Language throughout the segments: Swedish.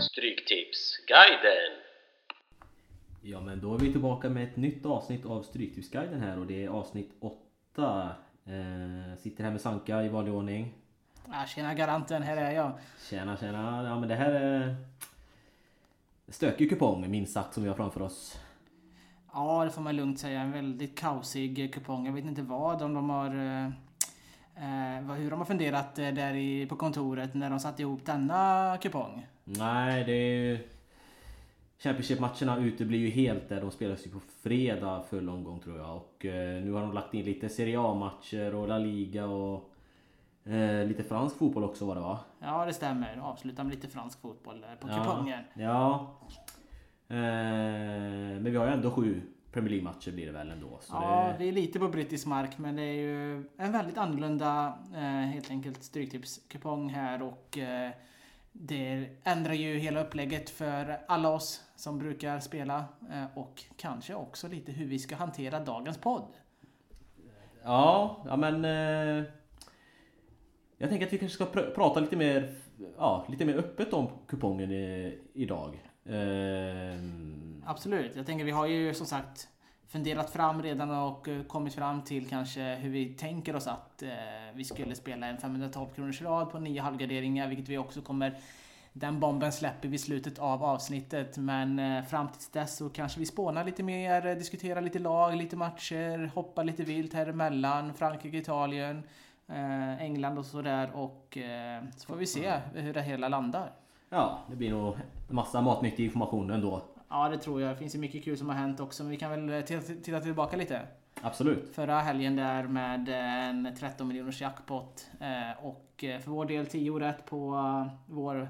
Stryktipsguiden. Ja men då är vi tillbaka med ett nytt avsnitt av Stryktipsguiden här och det är avsnitt 8 eh, Sitter här med Sanka i vanlig ordning Ja, tjena garanten, här är jag. Tjena tjena, ja men det här är Stökig kupong minst sagt som vi har framför oss Ja, det får man lugnt säga. En väldigt kaosig kupong. Jag vet inte vad om de har... Eh, hur de har funderat eh, där i, på kontoret när de satte ihop denna kupong. Nej det är ju Championship-matcherna uteblir ju helt där. De spelas ju på fredag full omgång tror jag. Och eh, nu har de lagt in lite Serie A-matcher och La Liga och eh, lite fransk fotboll också var det va? Ja, det stämmer. Avsluta med lite fransk fotboll där på kupongen. Ja. Eh, men vi har ju ändå sju Premier League-matcher blir det väl ändå. Så Ja, det, vi är lite på brittisk mark men det är ju en väldigt annorlunda eh, helt enkelt Stryktipskupong här och eh, det ändrar ju hela upplägget för alla oss som brukar spela eh, och kanske också lite hur vi ska hantera dagens podd. ja, ja men... Eh, jag tänker att vi kanske ska pr- prata lite mer, ja, lite mer öppet om kupongen i, idag. Eh, Absolut, jag tänker vi har ju som sagt funderat fram redan och eh, kommit fram till kanske hur vi tänker oss att eh, vi skulle spela en 512 kronors rad på nio halvgarderingar, vilket vi också kommer den bomben släpper vi i slutet av avsnittet, men eh, fram tills dess så kanske vi spånar lite mer, eh, diskuterar lite lag, lite matcher, hoppar lite vilt här emellan, Frankrike, Italien, eh, England och sådär och så får vi se hur det hela landar. ja, det blir nog massa matnyttig information ändå. Ja, det tror jag. Det finns ju mycket kul som har hänt också, men vi kan väl titta, tillbaka lite. Absolut. Förra helgen där med en 13 miljoners jackpot eh, och eh, för vår del 10 rätt på eh, vår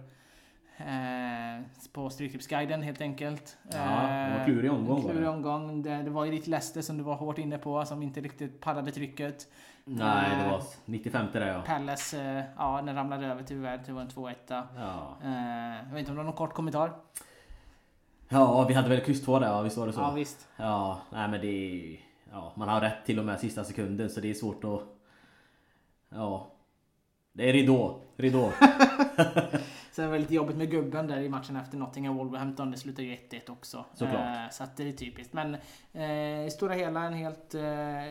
på Stryktipsguiden helt enkelt. Ja, det var klurig omgång. Klurig omgång. Det, det var ju ditt Leicester som du var hårt inne på som inte riktigt pallade trycket. Nej, det var 95 där ja. Eh, ja den ramlade över tyvärr. Det var en 2-1. Ja. Jag vet inte om du har någon kort kommentar? Ja, vi hade väl kryss 2 där ja, visst var det så? Ja visst. Ja, nej men det är... Ja, man har rätt till och med sista sekunden så det är svårt att... Ja. Det är ridå. Ridå. Sen var det lite jobbigt med gubben där i matchen efter Nottingham Wolverhampton. Det slutade ju 1-1 också. Såklart. Eh, så att det är typiskt. Men eh, i stora hela en helt... Eh,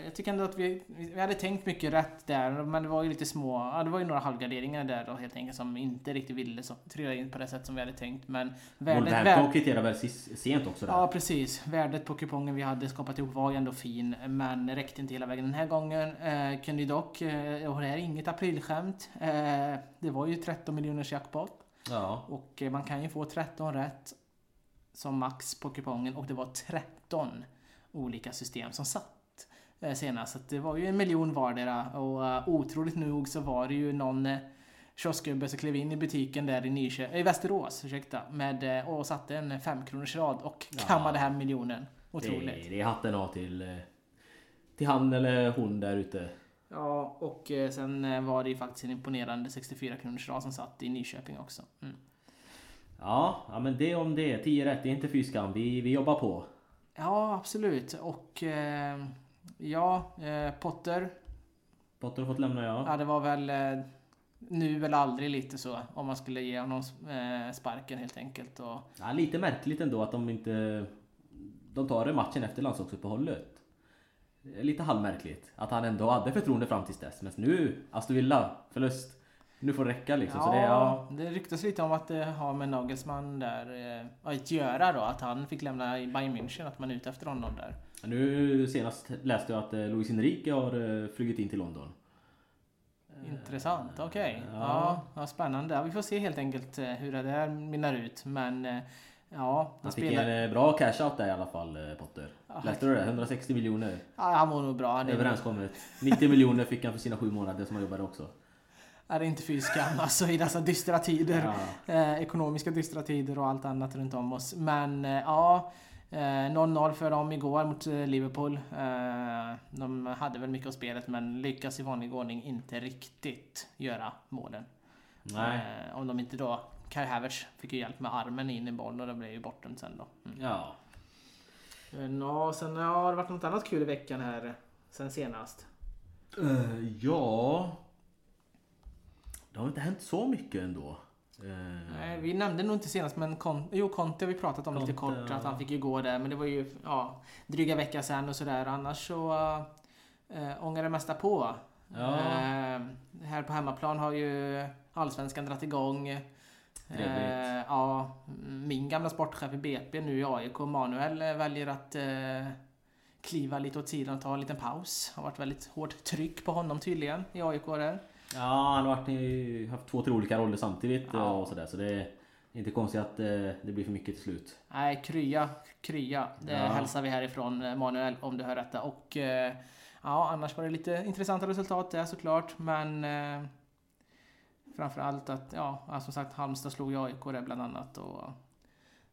jag tycker ändå att vi, vi hade tänkt mycket rätt där. Men det var ju lite små... Ja, det var ju några halvgarderingar där då helt enkelt som inte riktigt ville så, trilla in på det sätt som vi hade tänkt. Men värdet... Wolverhampton kvitterade väl sent också där. Ja precis. Värdet på kupongen vi hade skapat ihop var ju ändå fin. Men räckte inte hela vägen den här gången. Eh, kunde ju dock... Och det här är inget aprilskämt. Det var ju 13 miljoners jackpot. Ja. Och eh, man kan ju få 13 rätt som max på kupongen och det var 13 olika system som satt eh, senast. Så det var ju en miljon vardera och uh, otroligt nog så var det ju någon kioskgubbe som klev in i butiken där i Nyköping, i Västerås, ursäkta, med, eh, och satte en femkronors rad och Ja. kammade hem miljonen. Det, Otroligt. det är hatten av till... eh, Till han eller hon där ute. Ja, och eh, sen eh, var det ju faktiskt en imponerande 64 kronors rad som satt i Nyköping också. Mm. Ja, ja men det om det. 10 rätt, det är inte fy skam. Vi, vi jobbar på. Ja, absolut. Och eh, ja, eh, Potter. Potter har fått lämna ja. Ja, det var väl eh, nu eller aldrig lite så. Om man skulle ge honom eh, sparken helt enkelt. Och, ja. Lite märkligt ändå att de inte... De tar det matchen efter landslagsuppehållet. Lite halvmärkligt. Att han ändå hade förtroende fram tills dess. Men nu, Aston Villa, förlust. Nu får det räcka liksom. Så det, ja. det ryktas lite om att det har med Nagelsmann där eh, att göra då. Att han fick lämna i Bayern München. Att man är ute efter honom där. Nu senast läste jag att eh, Luis Enrique har eh, flugit in till London. Intressant, okej. Ja. Ja. Ja, spännande. Ja, vi får se helt enkelt hur det där mynnar ut. Men ja, Han fick spelar... en eh, bra cash-out där i alla fall, eh, Potter. Läste du det? 160 miljoner Ja, han mår nog bra. Överenskommet. 90 miljoner fick han för sina sju månader som han jobbade också. är det inte fy skam alltså i dessa dystra tider. Ja. Eh, ekonomiska dystra tider och allt annat runt om oss. Men eh, ja, eh, 0-0 för dem igår mot eh, Liverpool. Eh, de hade väl mycket av spelet men lyckas i vanlig ordning inte riktigt göra målen. Nej. Eh, om de inte då... Kai Havertz fick ju hjälp med armen in i bollen och det blev ju bortdömt sen då. Mm. Ja. Ja, sen ja, har det varit något annat kul i veckan här sen senast. Eh, ja. Det har inte hänt så mycket ändå. Eh, Nej, vi nämnde nog inte senast, men Con jo, Conte har vi pratat om lite Conte, kort. ja. Att han fick ju gå där, men det var ju ja, dryga vecka sedan och sådär. Annars så äh, ångar det mesta på. Ja. Eh, här på hemmaplan har ju Allsvenskan dragit igång. Eh, Trevligt. ja, min gamla sportchef i BP nu i AIK, Manuel, eh, väljer att eh, kliva lite åt sidan och ta en liten paus. Det har varit väldigt hårt tryck på honom tydligen i AIK där. Ja, han har varit haft två, tre olika roller samtidigt Ja. och sådär. Så det är inte konstigt att eh, det blir för mycket till slut. Nej, krya, krya. Det Ja. hälsar vi härifrån eh, Manuel om du hör detta. Och eh, ja, annars var det lite intressanta resultat där såklart. Men eh, framförallt att, ja, ja, som sagt Halmstad slog AIK där bland annat. Och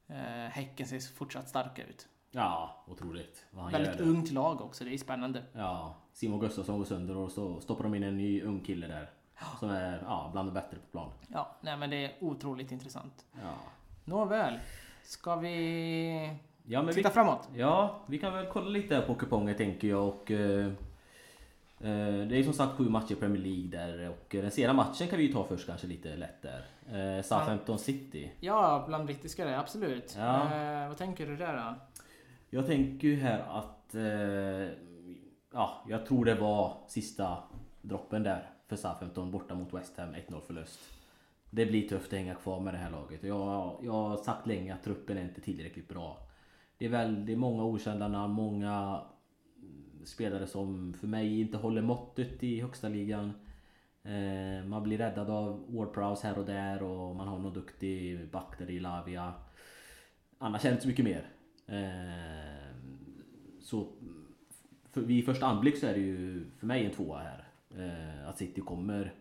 eh, Häcken ser fortsatt starka ut. Ja, otroligt. Vad han Väldigt gör ungt lag också, det är spännande. Ja, Simon Gustafsson går sönder och så stoppar de in en ny ung kille där. Som är ja, bland de bättre på plan. Ja, nej men det är otroligt intressant. Ja, Nåväl, ska vi ja men vi, titta framåt? ja, vi kan väl kolla lite på kupongen tänker jag. Och, eh, det är som sagt sju matcher i Premier League där. Och eh, den sena matchen kan vi ju ta först kanske lite lätt där. Eh, Southampton City. Ja, bland brittiska det, absolut. Ja. Eh, vad tänker du där då? Jag tänker ju här att... Eh, ja, jag tror det var sista droppen där för Southampton borta mot West Ham 1-0 förlust. Det blir tufft att hänga kvar med det här laget. Jag, jag har sagt länge att truppen är inte tillräckligt bra. Det är väldigt många okända namn, många spelare som för mig inte håller måttet i högsta ligan. Eh, man blir räddad av Ward-Prowse här och där och man har någon duktig back där i Lavia. Annars är det inte så mycket mer. Eh, så för, vid första anblick så är det ju för mig en tvåa här. Eh, att City kommer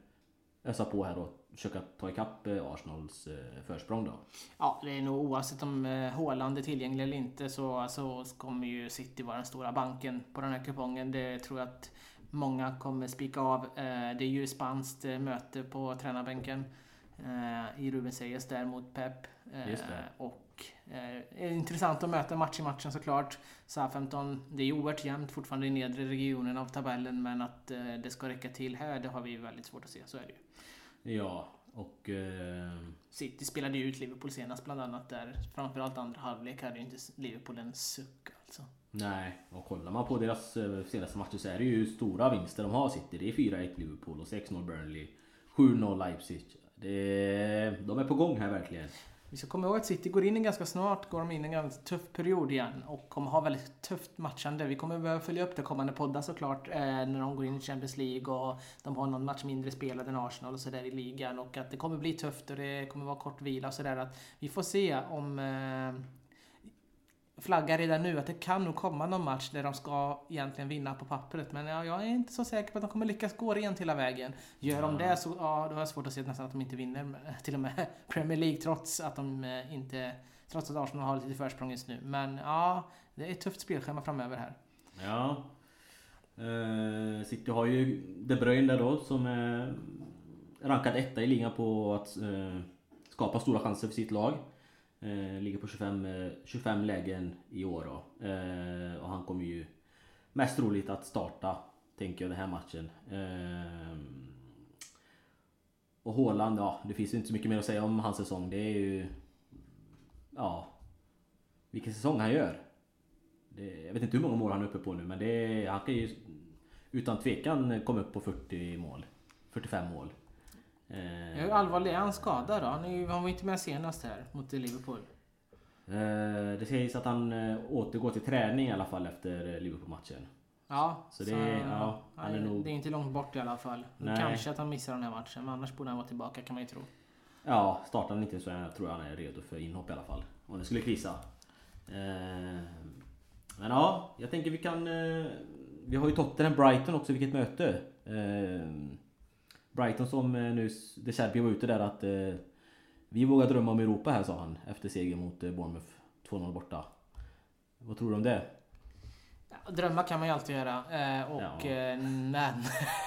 ösa på här och försöka ta ikapp eh, Arsenals eh, försprång då. Ja, det är nog oavsett om eh, Haaland är tillgänglig eller inte så, så kommer ju City vara den stora banken på den här kupongen. Det tror jag att många kommer spika av. Det är ju spanskt möte på tränarbänken i Ruben Sayers där mot Pep. Just det. Och intressant att möta match i matchen såklart. Southampton, det är ju oerhört jämnt fortfarande i nedre regionen av tabellen men att det ska räcka till här, det har vi väldigt svårt att se. Så är det ju. Ja, och... Eh, City spelade ju ut Liverpool senast bland annat där. Framförallt andra halvlek hade ju inte Liverpool en suck alltså. nej, och kollar man på deras eh, senaste matcher så är det ju stora vinster de har City. Det är 4-1 Liverpool och 6-0 Burnley. 7-0 Leipzig. Det, de är på gång här verkligen. Vi ska komma ihåg att City går in i ganska snart, går de in i en ganska tuff period igen och kommer ha väldigt tufft matchande. Vi kommer behöva följa upp det kommande poddar såklart eh, när de går in i Champions League och de har någon match mindre spelad än Arsenal och sådär i ligan och att det kommer bli tufft och det kommer vara kort vila och sådär. Vi får se om eh, flaggar redan nu att det kan nog komma någon match där de ska egentligen vinna på pappret. Men ja, jag är inte så säker på att de kommer lyckas gå rent hela vägen. Gör de det så ja, då har jag svårt att se nästan att de inte vinner till och med Premier League trots att de eh, inte Trots att Arsenal har lite försprång just nu. Men ja, det är ett tufft spelschema framöver här. Ja. Eh, City har ju De Bruyne där då som är rankad etta i ligan på att eh, skapa stora chanser för sitt lag. Eh, ligger på 25, eh, 25 lägen i år då. Eh, och han kommer ju mest troligt att starta, tänker jag, den här matchen. Eh, och Haaland, ja, det finns ju inte så mycket mer att säga om hans säsong. Det är ju... Ja... Vilken säsong han gör. Det, jag vet inte hur många mål han är uppe på nu men det, han kan ju utan tvekan komma upp på 40 mål. 45 mål. Eh, Hur allvarlig är han skadad då? Han, är ju, han var inte med senast här mot Liverpool. eh, det sägs att han eh, återgår till träning i alla fall efter eh, Liverpool-matchen. Ja, Så det är- ja, han är nog- det är inte långt bort i alla fall. Nej. Kanske att han missar den här matchen, men annars borde han vara tillbaka kan man ju tro. Ja, startar han inte så jag tror jag han är redo för inhopp i alla fall. Om det skulle krisa. Eh, men ja, jag tänker vi kan... Eh, vi har ju Tottenham Brighton också, vilket möte. Eh, Brighton som eh, nu, De Serbi var ute där att eh, vi vågar drömma om Europa här sa han efter seger mot eh, Bournemouth 2-0 borta. Vad tror du om det? Drömma kan man ju alltid göra. Eh, och Ja. eh, men...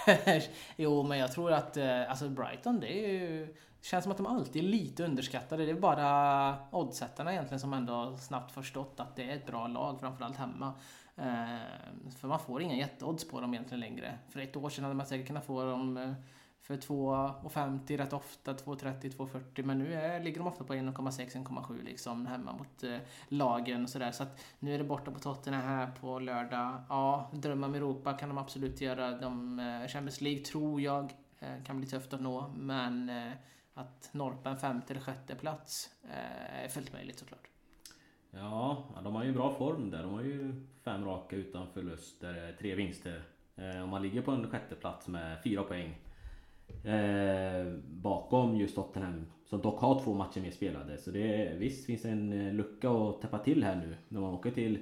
jo, men jag tror att eh, alltså Brighton, det är ju... Känns som att de alltid är lite underskattade. Det är bara oddsättarna egentligen som ändå snabbt förstått att det är ett bra lag, framförallt hemma. För man får inga jätteodds på dem egentligen längre. För ett år sedan hade man säkert kunnat få dem för 2,50 rätt ofta, 2,30, 2,40 men nu är, ligger de ofta på 1,6, 1,7 liksom hemma mot eh, lagen och sådär. Så att nu är det borta på Tottenham här på lördag. Ja, drömma om Europa kan de absolut göra. De, eh, Champions League tror jag eh, kan bli tufft att nå men eh, att norpa en femte eller sjätte plats eh, är fullt möjligt såklart. Ja, de har ju bra form där. De har ju fem raka utan förluster, tre vinster. Eh, om man ligger på en sjätte plats med fyra poäng eh, bakom just Tottenham som dock har två matcher mer spelade. Så det visst finns en eh, lucka att täppa till här nu när man åker till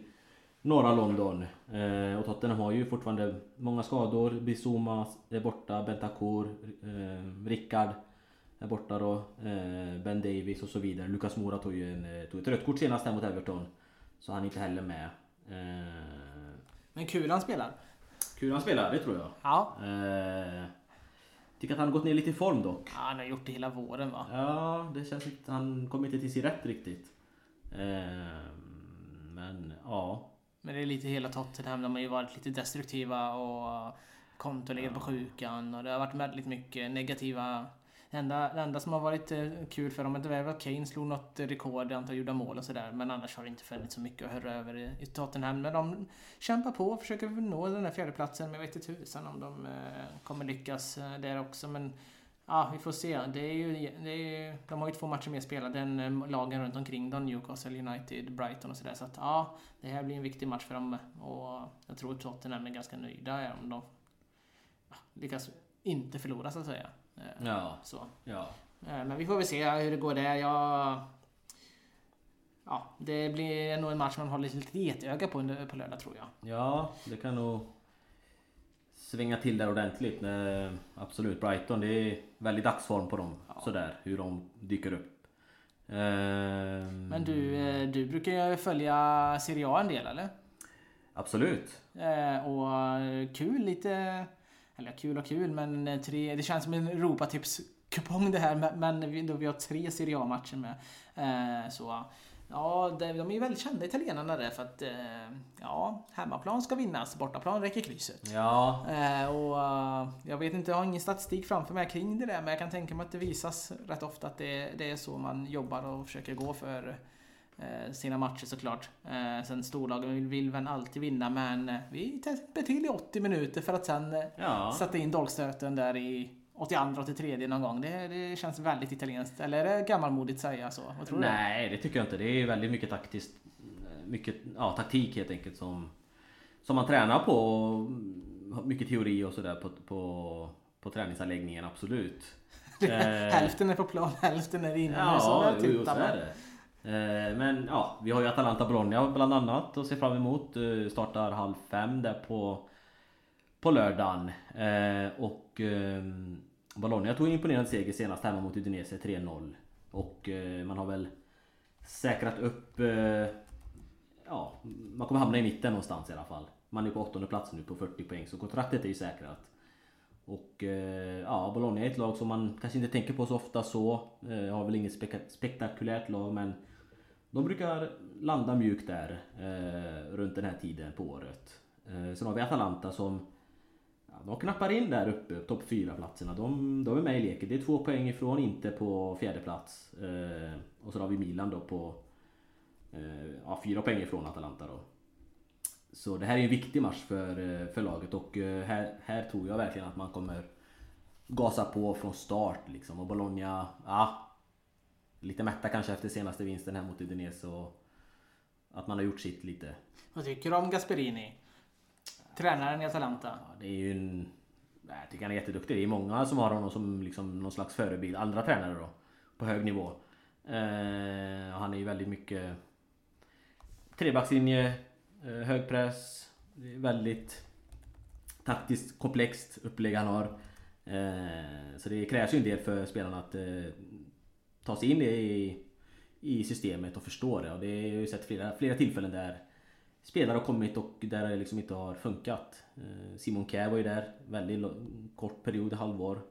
norra London. Eh, och Tottenham har ju fortfarande många skador. Bizuma är borta, Bentancur, eh, Rickard är borta då. Eh, ben Davis och så vidare. Lucas Moura tog ju en, tog ett rött kort senast här mot Everton. Så han är inte heller med. Eh, Men kul han spelar. Kul han spelar, det tror jag. Ja. Eh, tycker att han har gått ner lite i form dock. Ja, han har gjort det hela våren va? Ja, det känns inte... Han kommer inte till sin rätt riktigt. Eh, men ja. Men det är lite hela Tottenham. De har ju varit lite destruktiva och konto ligger på sjukan och det har varit väldigt mycket negativa enda, det enda som har varit eh, kul för dem är att Kane slog något rekord i antal gjorda mål och sådär. Men annars har det inte funnits så mycket att höra över i, i Tottenham. Men de kämpar på och försöker nå den där fjärdeplatsen. Men jag vet inte tusan om de eh, kommer lyckas eh, där också. Men ja, vi får se. Det är ju, det är, de har ju två matcher mer spelade än lagen runt omkring dem. Newcastle United, Brighton och sådär. Så att ja, det här blir en viktig match för dem. Och jag tror Tottenham är ganska nöjda om de ja, lyckas inte förlora så att säga. Eh, ja. Så. ja. Eh, men vi får väl se hur det går där. Jag... Ja, det blir nog en match man håller lite getöga på på lördag tror jag. Ja, det kan nog svänga till där ordentligt. Absolut, Brighton det är väldigt dagsform på dem. Ja. Sådär, hur de dyker upp. Men du, eh, du brukar ju följa Serie A en del eller? Absolut. Och kul lite eller kul och kul, men eh, tre, det känns som en Europatips-kupong det här. Men vi, då vi har tre Serie A-matcher med. Eh, så Ja, de är ju väldigt kända italienarna där för att eh, ja, hemmaplan ska vinnas, bortaplan räcker krysset. Ja. Eh, och jag vet inte, jag har ingen statistik framför mig kring det där men jag kan tänka mig att det visas rätt ofta att det, det är så man jobbar och försöker gå för Eh, sina matcher såklart. Eh, sen storlagen vill, vill väl alltid vinna men eh, vi täpper till i 80 minuter för att sen ja. sätta in dolkstöten där i 82, 83 någon gång. Det, det känns väldigt italienskt. Eller är det gammalmodigt att säga så? Vad tror du? Nej, det tycker jag inte. Det är väldigt mycket taktiskt. Mycket ja, taktik helt enkelt som, som man tränar på. Mycket teori och sådär på, på, på träningsanläggningen, absolut. hälften är på plan, hälften är inne. Ja, jo, så är det. Eh, men ja, vi har ju Atalanta Bologna bland annat att se fram emot. Startar halv fem där på, på lördagen. Eh, och ehm, Bologna tog en imponerande seger senast hemma mot Udinese 3-0. Och eh, man har väl säkrat upp... Ja, man kommer hamna i mitten någonstans i alla fall. Man är på åttonde plats nu på 40 poäng så kontraktet är ju säkrat. Och ja, Bologna är ett lag som man kanske inte tänker på så ofta så. Har väl inget spektakulärt lag men de brukar landa mjukt där eh, runt den här tiden på året. Eh, sen har vi Atalanta som ja, de knappar in där uppe, topp 4 platserna. De, de är med i leken. Det är två poäng ifrån, inte på fjärde plats. Eh, och så har vi Milan då på eh, ja, fyra poäng ifrån Atalanta då. Så det här är en viktig match för, eh, för laget och eh, här, här tror jag verkligen att man kommer gasa på från start liksom. Och Bologna, ja lite mätta kanske efter senaste vinsten här mot Udinese och att man har gjort sitt lite. Vad tycker du om Gasperini? Tränaren i Atalanta? Ja, det är ju en... Jag tycker han är jätteduktig. Det är många som har honom som liksom någon slags förebild. Andra tränare då. På hög nivå. Eh, han är ju väldigt mycket... Trebackslinje, eh, hög press. Väldigt taktiskt komplext upplägg han har. Eh, så det krävs ju en del för spelarna att eh, ta sig in i, i systemet och förstå det. Och det har jag ju sett flera, flera tillfällen där spelare har kommit och där det liksom inte har funkat. Eh, Simon Kjär var ju där väldigt kort period, halvår.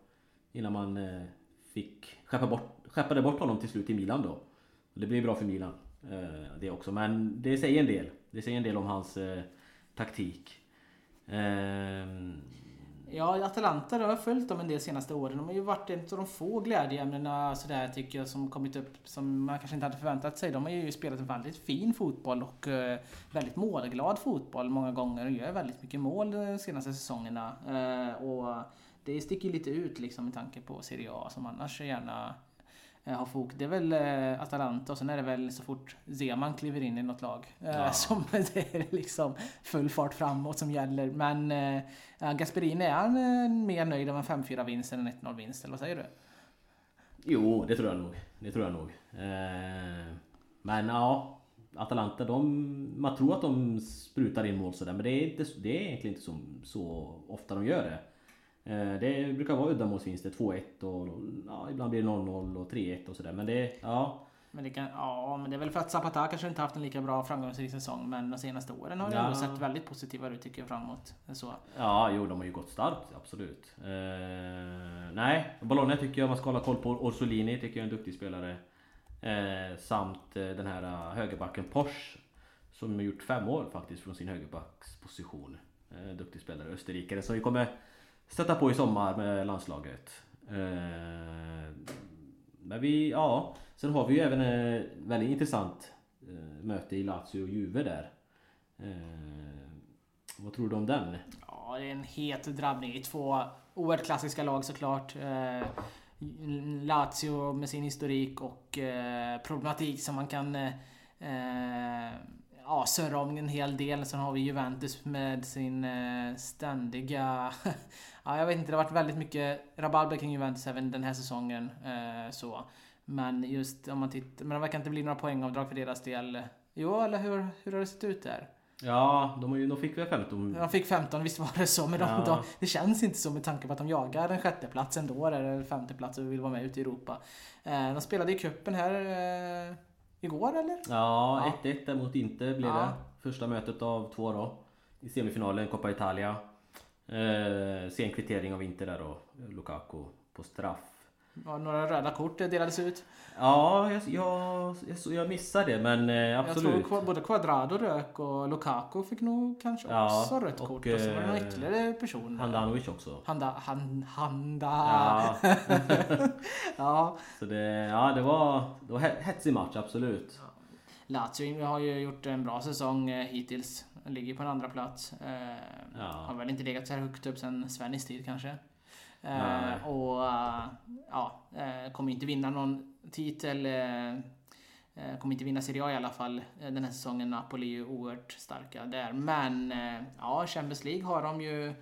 Innan man eh, fick skeppa bort, skeppade bort honom till slut i Milan då. Och det blev bra för Milan. Eh, det också. Men det säger en del. Det säger en del om hans taktik. Ehm, Ja, Atalanta har jag följt dem en del senaste åren. De har ju varit ett av de få glädjeämnena sådär tycker jag som kommit upp som man kanske inte hade förväntat sig. De har ju spelat en väldigt fin fotboll och eh, väldigt målglad fotboll många gånger och gör väldigt mycket mål de senaste säsongerna. Eh, och det sticker lite ut liksom med tanke på Serie A som annars gärna har fok. Det är väl eh, Atalanta och sen är det väl så fort Zeman kliver in i något lag eh, Ja. som det är liksom full fart framåt som gäller. Men eh, Gasperini, är han eh, mer nöjd av en 5-4 vinst än en 1-0 vinst? Eller vad säger du? Jo, det tror jag nog. Det tror jag nog. Eh, men ja, Atalanta, de, man tror att de sprutar in mål sådär, men det är, inte, det är egentligen inte så, så ofta de gör det. Eh, det brukar vara uddamålsvinster, 2-1 och ja, ibland blir det 0-0 och 3-1 och sådär. Men det, ja. Men det, kan, ja, men det är väl för att Zapata kanske inte haft en lika bra framgångsrik säsong. Men de senaste åren har det Ja. ändå sett väldigt positivare ut tycker jag framåt. Så. Ja, jo de har ju gått starkt, absolut. Eh, nej, Bologna tycker jag man ska hålla koll på. Orsolini tycker jag är en duktig spelare. Eh, samt eh, den här eh, högerbacken Porsche. Som har gjort fem mål faktiskt från sin högerbacksposition. Eh, duktig spelare, österrikare. Så vi kommer stöta på i sommar med landslaget. Eh, men vi, ja. Sen har vi ju även ett väldigt intressant eh, möte i Lazio och Juve där. Eh, vad tror du om den? Ja, det är en het drabbning i två oerhört klassiska lag såklart. Eh, Lazio med sin historik och eh, problematik som man kan eh, eh ja, surra om en hel del. Sen har vi Juventus med sin eh, ständiga... ja, jag vet inte, det har varit väldigt mycket rabalder kring Juventus även den här säsongen. Eh, så. Men just om man tittar... Men det verkar inte bli några poängavdrag för deras del. Jo, eller hur, hur har det sett ut där? Ja, de, har ju, de fick väl 15... De fick 15, visst var det så. Men de, Ja. de, det känns inte så med tanke på att de jagar en sjätteplats ändå, eller femteplats och vill vara med ute i Europa. Eh, de spelade i cupen här igår, eller? Ja, 1-1 där mot Inter blev Ja. det. Första mötet av två då. I semifinalen, Coppa Italia. Eh, sen kvittering av Inter där då. Lukaku på straff. Ja, några röda kort delades ut. Ja, jag, jag, jag, jag missade det men eh, absolut. Jag tror både Quadrado rök och Lukaku fick nog kanske Ja, också rött och, kort. Och så var det någon eh, ytterligare person. Handanovic också. Handa, han, handa. Ja, ja. så det, ja, det var, det var he- hetsig match, absolut. Lazio har ju gjort en bra säsong eh, hittills. Ligger på en andra plats. Eh, Ja. Har väl inte legat så här högt upp sen Svennis tid kanske. Eh, och eh, ja, eh, kommer inte vinna någon titel. Eh, kommer inte vinna Serie A i alla fall den här säsongen. Napoli är ju oerhört starka där. Men ja, Champions League har de ju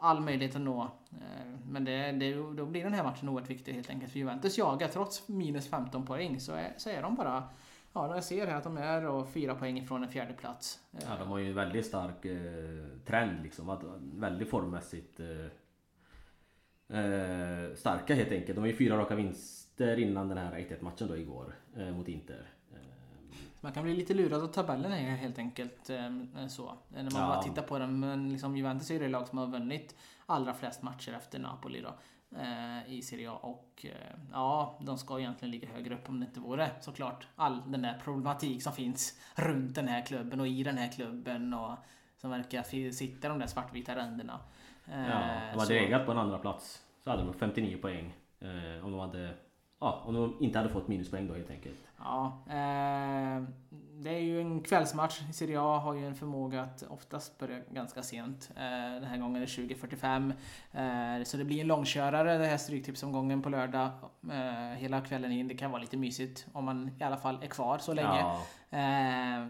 all möjlighet att nå. Men det, det, då blir den här matchen oerhört viktig helt enkelt. För Juventus jagar, trots minus 15 poäng, så är, så är de bara Ja, jag ser här att de är och fyra poäng ifrån en fjärde plats. Ja, de har ju en väldigt stark eh, trend liksom. Att, väldigt formmässigt eh, eh, starka helt enkelt. De har ju fyra raka vinster innan den här 1-1 matchen då igår eh, mot Inter. Eh, Man kan bli lite lurad av tabellen här helt enkelt. eh, Så. När man Ja. bara tittar på den. Men liksom Juventus är ju det lag som har vunnit allra flest matcher efter Napoli då. eh, I Serie A. Och eh, ja, de ska egentligen ligga högre upp om det inte vore såklart all den där problematik som finns runt den här klubben och i den här klubben. Och som verkar sitta de där svartvita ränderna. Eh, ja, de hade legat på en andra plats så hade de 59 poäng. Eh, om de hade Ja, om de inte hade fått minuspoäng då helt enkelt. Ja, eh, det är ju en kvällsmatch. Serie A har ju en förmåga att oftast börja ganska sent. Eh, den här gången är det 20.45. Eh, så det blir en långkörare det här Stryktipsomgången på lördag. Eh, hela kvällen in. Det kan vara lite mysigt om man i alla fall är kvar så länge. Ja, Eh,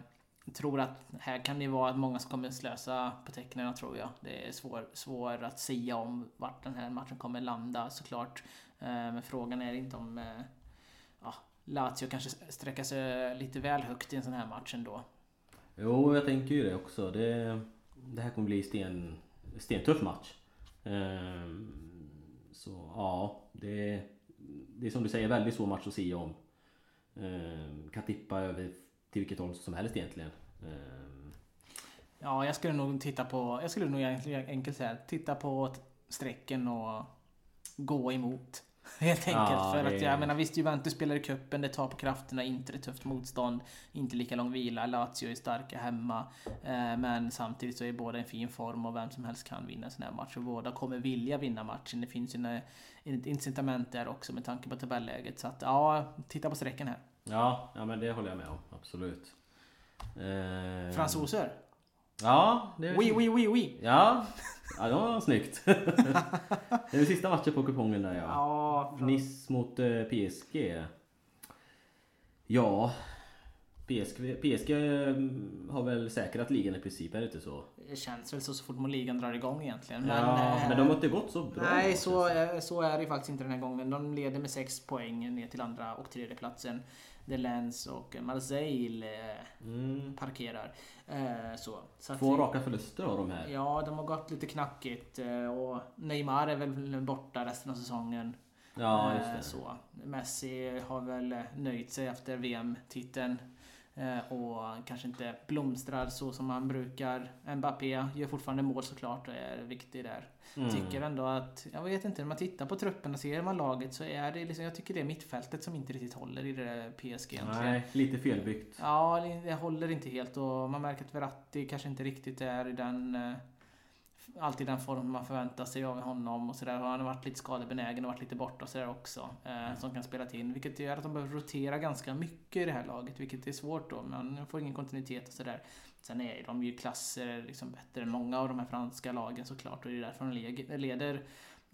tror att här kan det vara att många som kommer slösa på tecknen tror jag. Det är svårt svår att säga om vart den här matchen kommer landa såklart. Eh, men frågan är inte om eh, ja, Lazio kanske sträcker sig lite väl högt i en sån här match ändå. Jo, jag tänker ju det också. Det, det här kommer bli sten, stentuff match. Ehm, så ja, det, det är som du säger väldigt svår match att se om. Ehm, kan tippa över till vilket håll som helst egentligen. Ehm, Ja, jag skulle nog titta på, jag skulle nog egentligen enkelt säga, titta på strecken och gå emot. Helt enkelt. Ja, för att jag menar visst, Juventus spelar i cupen, det tar på krafterna, inte det tufft motstånd, inte lika lång vila, Lazio är starka hemma. Eh, men samtidigt så är båda i en fin form och vem som helst kan vinna en sån här match. Och båda kommer vilja vinna matchen. Det finns ju en- ett incitament där också med tanke på tabelläget. Så att ja, titta på strecken här. Ja, ja men det håller jag med om. Absolut. Eh, Fransoser. Ja, det är Oui, oui, oui, oui. Ja, ja det var snyggt. det är den sista matchen på kupongen där ja. Ja, Nice mot eh, PSG. Ja, PSG, PSG mm, har väl säkrat ligan i princip, är det inte så? det känns väl så så fort ligan drar igång egentligen. ja, eh, men de har inte gått så bra. Nej, så så är det faktiskt inte den här gången. De leder med 6 poäng ner till andra och tredje platsen. Delens och Marseille eh, Mm. parkerar. Eh, så. så att- Två raka förluster har de här. Ja, de har gått lite knackigt. eh, Och Neymar är väl borta resten av säsongen. Ja, just det. Så. Messi har väl nöjt sig efter VM-titeln. Eh, Och kanske inte blomstrar så som han brukar. Mbappé gör fortfarande mål såklart och är viktig där. Mm. Tycker ändå att, jag vet inte, när man tittar på truppen och ser man laget så är det liksom, jag tycker det är mittfältet som inte riktigt håller i det där PSG egentligen. Nej, lite felbyggt. Ja, det- det håller inte helt och man märker att Verratti kanske inte riktigt är i den eh, Alltid den form man förväntar sig av honom och sådär. Han har varit lite skadebenägen och varit lite borta och sådär också. Eh, som kan spela till. Vilket gör att de behöver rotera ganska mycket i det här laget. Vilket är svårt då. Man får ingen kontinuitet och sådär. Sen är de ju klasser liksom bättre än många av de här franska lagen såklart. Och det är därför de leder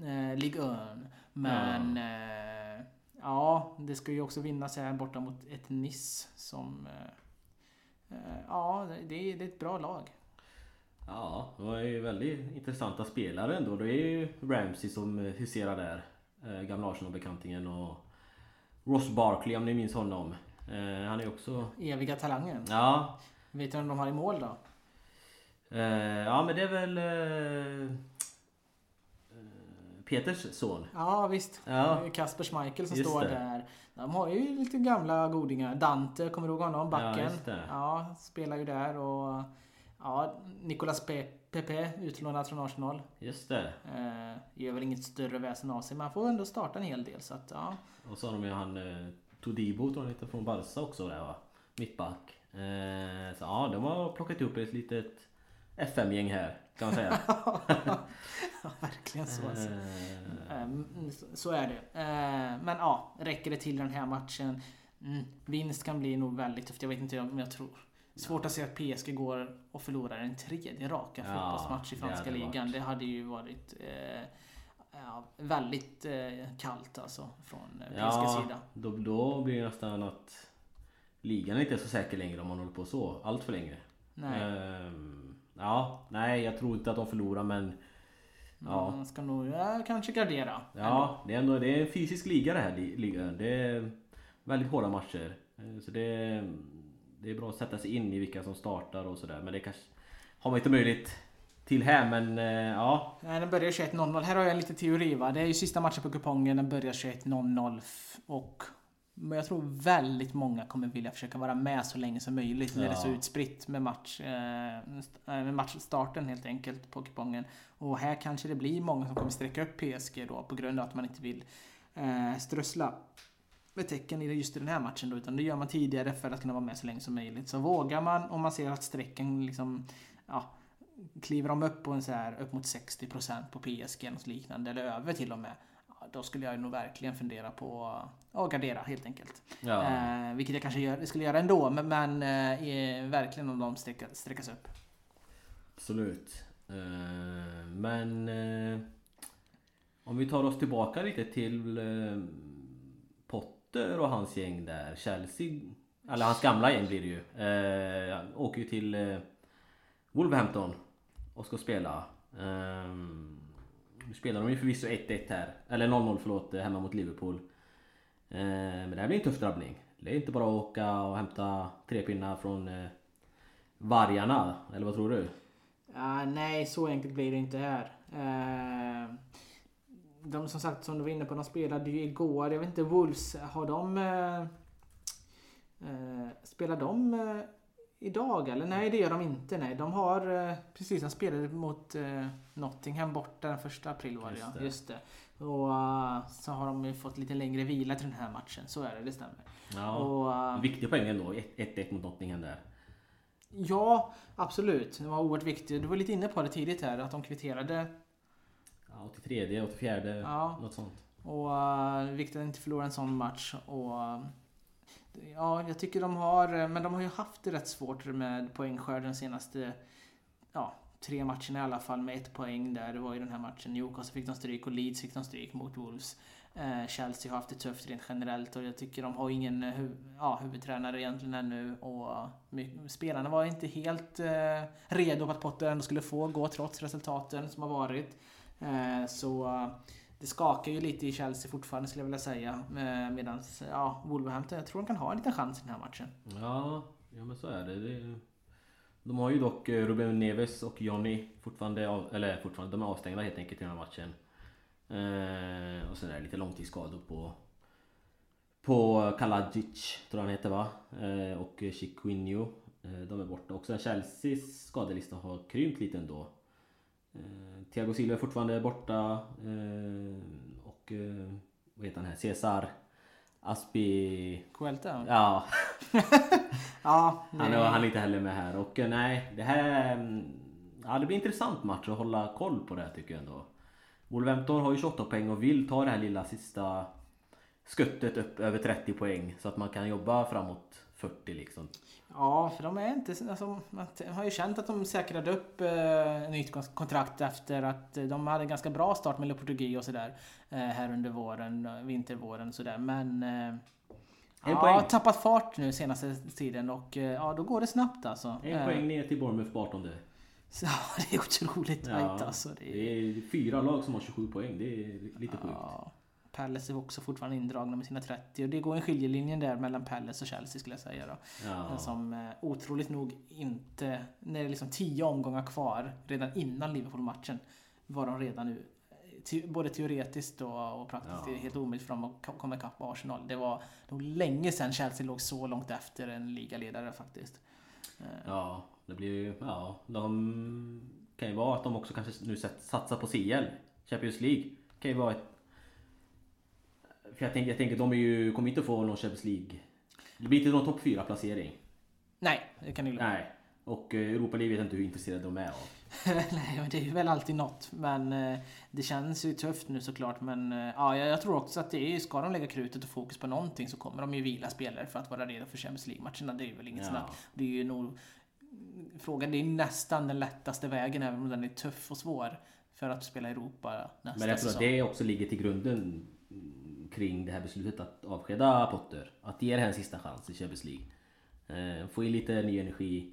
eh, Ligue 1. Men eh, ja, det ska ju också vinnas här borta mot ett Nice som eh, eh, Ja, det det är ett bra lag. Ja, de är ju väldigt intressanta spelare ändå. Det är ju Ramsey som huserar där. Eh, gamla Arsenal-bekantingen och Ross Barkley om ni minns honom. Eh, han är också... Eviga talangen. Ja, Vet du vem de har i mål då? eh, ja men det är väl... Peters son. Ja visst. Ja. Det Kasper Schmeichel som Just står det. där. De har ju lite gamla godingar. Dante, kommer du ihåg honom? Backen. Ja, det. Ja, spelar ju där och... Ja, Nicolas Pe- Pepe, utlånad från Arsenal. Just det. Eh, gör väl inget större väsen av sig, men han får ändå starta en hel del så att ja. Och så har de ju han eh, Todibo tror jag heter från Barca också där va? Mittback. Eh, så ja, de har plockat upp ett litet FM-gäng här kan man säga. ja verkligen så alltså. Eh, Ehm, så- Så är det. Ehm, Men ja, räcker det till den här matchen? Mm, vinst kan bli nog väldigt tufft. Jag vet inte om jag tror. Svårt att se att PSG går och förlorar en tredje raka Ja, fotbollsmatch i det franska hade ligan. varit. Det hade ju varit eh, ja, väldigt eh, kallt alltså från eh, PSGs Ja, sida. då, då blir det nästan att ligan inte är så säker längre om man håller på så allt för länge. Nej, Ehm, ja, nej jag tror inte att de förlorar men ja. man ska nog ja, kanske gardera. Ja, det är ändå det är en fysisk liga det här ligan. Det är väldigt hårda matcher. Eh, Så det är, det är bra att sätta sig in i vilka som startar och sådär. Men det kanske har man inte möjlighet till här men eh, ja. Nej, den börjar 21.00. Här har jag lite teori va. Det är ju sista matchen på kupongen. Den börjar 21.00 f- och men jag tror väldigt många kommer vilja försöka vara med så länge som möjligt när det är så Ja. utspritt med, match, eh, eh, med matchstarten helt enkelt på kupongen. Och här kanske det blir många som kommer sträcka upp PSG då på grund av att man inte vill strössla med tecken i just i den här matchen då, utan det gör man tidigare för att kunna vara med så länge som möjligt. Så vågar man, om man ser att strecken liksom, ja, kliver de upp på en så här upp mot 60% på PSG eller något liknande, eller över till och med, då skulle jag nog verkligen fundera på att gardera helt enkelt. ja. Eh, vilket jag kanske gör, skulle göra ändå, men, men eh, verkligen om de sträcka, sträckas upp. Absolut. Eh, Men eh, om vi tar oss tillbaka lite till Potter och hans gäng där. Chelsea, eller hans gamla gäng blir det ju. Eh, åker ju till eh, Wolverhampton och ska spela. Eh, Nu spelar de ju förvisso 1-1 här. Eller 0-0 förlåt, hemma mot Liverpool. Eh, Men det här blir en tuff drabbning. Det är inte bara att åka och hämta tre pinnar från eh, Vargarna, eller vad tror du? Uh, nej, så enkelt blir det inte här. Uh, de som sagt, som du var inne på, de spelade ju igår. Jag vet inte, Wolves, har de... Eh, eh, spelar de eh, Idag eller? Nej det gör de inte. Nej. De har eh, precis, de spelade mot eh, Nottingham borta den första april var det Just ja. det. Just det. Och eh, så har de ju fått lite längre vila till den här matchen. Så är det, det stämmer. Ja. Och, eh, Viktig poäng ändå. 1-1 mot Nottingham där. ja, absolut. Det var oerhört viktigt. Du var lite inne på det tidigt här att de kvitterade. Ja, 83, 84, Ja. något sånt. Och uh, viktigt att inte förlora en sån match. Och, eh, ja, jag tycker de har, eh, men de har ju haft det rätt svårt med poängskörden de senaste ja, tre matcherna i alla fall med ett poäng där. Det var ju den här matchen. Newcastle fick de stryk och Leeds fick de stryk mot Wolves. Eh, Chelsea har haft det tufft rent generellt och jag tycker de har ingen eh, hu- ja, huvudtränare egentligen ännu. Och eh, spelarna var inte helt eh, redo på att Potter ändå skulle få gå trots resultaten som har varit. Eh, så det skakar ju lite i Chelsea fortfarande skulle jag vilja säga. Eh, Medan ja, Wolverhampton, jag tror de kan ha en liten chans i den här matchen. Ja, ja men så är det. det de har ju dock eh, Ruben Neves och Johnny fortfarande, av, eller fortfarande, de är avstängda helt enkelt i den här matchen. Eh, och sen är det lite långtidsskador på På Kaladzic, tror jag han heter va? Eh, och Chiquinho. Eh, de är borta. också Chelseas skadelista har krympt lite ändå. Eh, Thiago Silva är fortfarande borta. Eh, och eh, vad heter han här? Cesar Aspi... Kuelta? Ja, Ja, han är, han är inte heller med här. Och nej, det här... mm, Ja, det blir intressant match att hålla koll på det här tycker jag ändå. Wolverhampton har ju 28 poäng och vill ta det här lilla sista skuttet upp över 30 poäng. Så att man kan jobba framåt 40 liksom. Ja, för de är inte... Alltså, man har ju känt att de säkrade upp eh, nytt kon- kontrakt efter att eh, de hade en ganska bra start med Le Portugis och sådär. Eh, här under våren, eh, vintervåren och sådär. Men... Eh, En ja, poäng. tappat fart nu senaste tiden och eh, ja, då går det snabbt alltså. En Eh, poäng ner till Bournemouth på 18 Så, ja, det är otroligt tajt alltså. Det det är fyra lag som har 27 poäng. Det är lite sjukt. Palace är också fortfarande indragna med sina 30 och det går en skiljelinje där mellan Palace och Chelsea skulle jag säga då. Ja. Som eh, otroligt nog inte, när det är liksom 10 omgångar kvar redan innan Liverpool-matchen var de redan nu te, både teoretiskt och, praktiskt Ja. det är helt omöjligt för dem att ko- komma ikapp Arsenal. Det var nog länge sedan Chelsea låg så långt efter en ligaledare faktiskt. Eh, Ja, det blir ju... Ja, de kan ju vara att de också kanske nu sat- satsar på CL. Champions League. Kan ju vara ett... För jag tänker, jag tänker de är ju, kommer inte få någon Champions League. Det blir inte någon topp 4 placering. Nej, det kan ni glömma. Nej. Och eh, Europa League vet jag inte hur intresserade de är av. Nej, men det är ju väl alltid något. Men eh, det känns ju tufft nu såklart. Men eh, ja, jag tror också att det är, ska de lägga krutet och fokus på någonting så kommer de ju vila spelare för att vara redo för Champions League-matcherna. Det är ju väl inget Ja. snack. Det är ju nog... Frågan, det är nästan den lättaste vägen även om den är tuff och svår. För att spela Europa nästa Men jag tror att säsong. det också ligger till grunden mm, kring det här beslutet att avskeda Potter. Att ge det här en sista chans i Champions League. Eh, få in lite ny energi.